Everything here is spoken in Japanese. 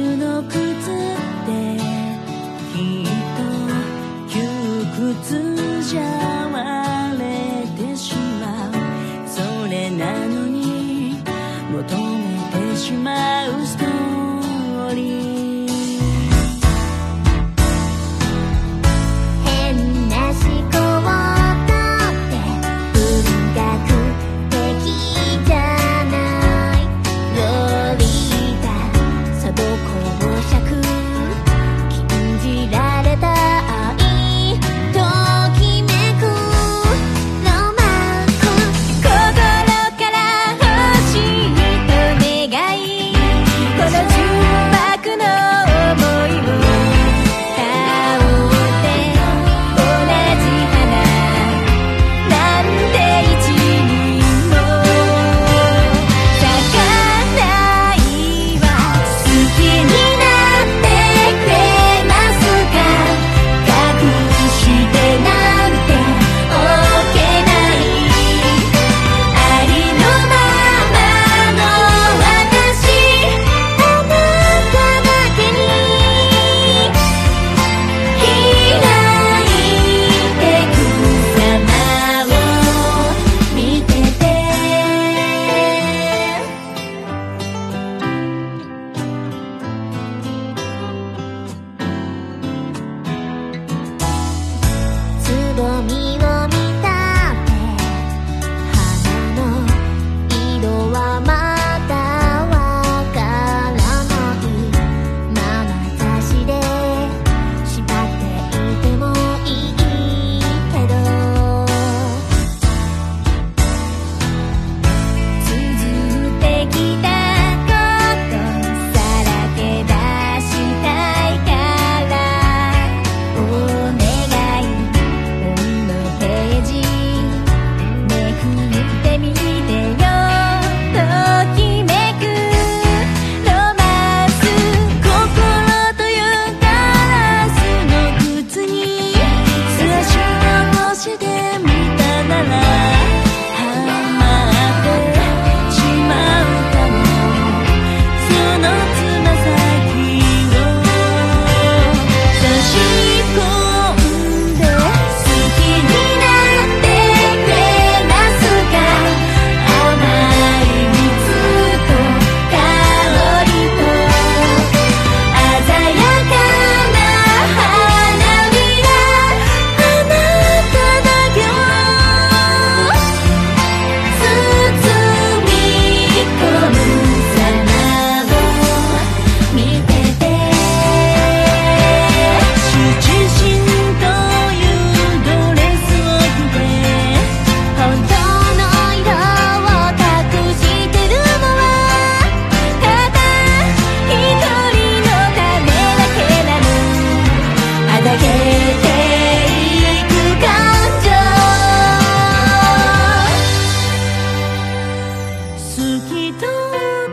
の靴ってきっと窮屈じゃ。透き通る